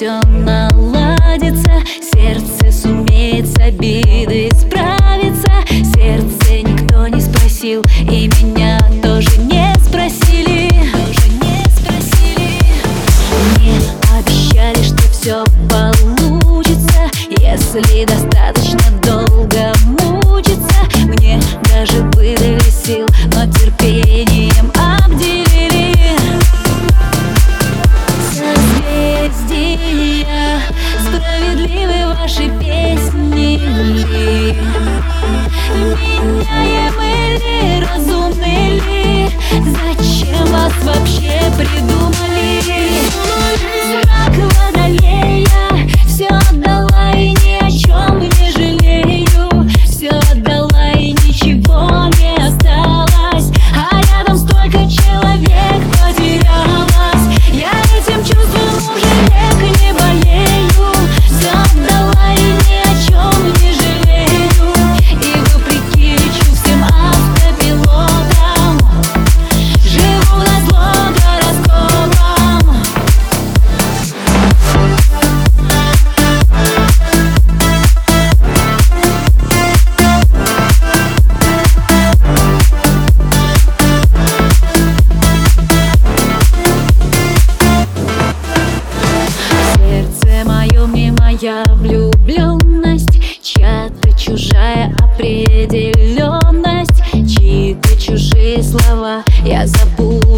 все наладится Сердце сумеет с обидой справиться. Сердце никто не спросил и меня тоже не спросили Тоже не спросили. Мне обещали, что все получится, если достаточно нашей песни. неопределенность Чьи-то чужие слова я забуду.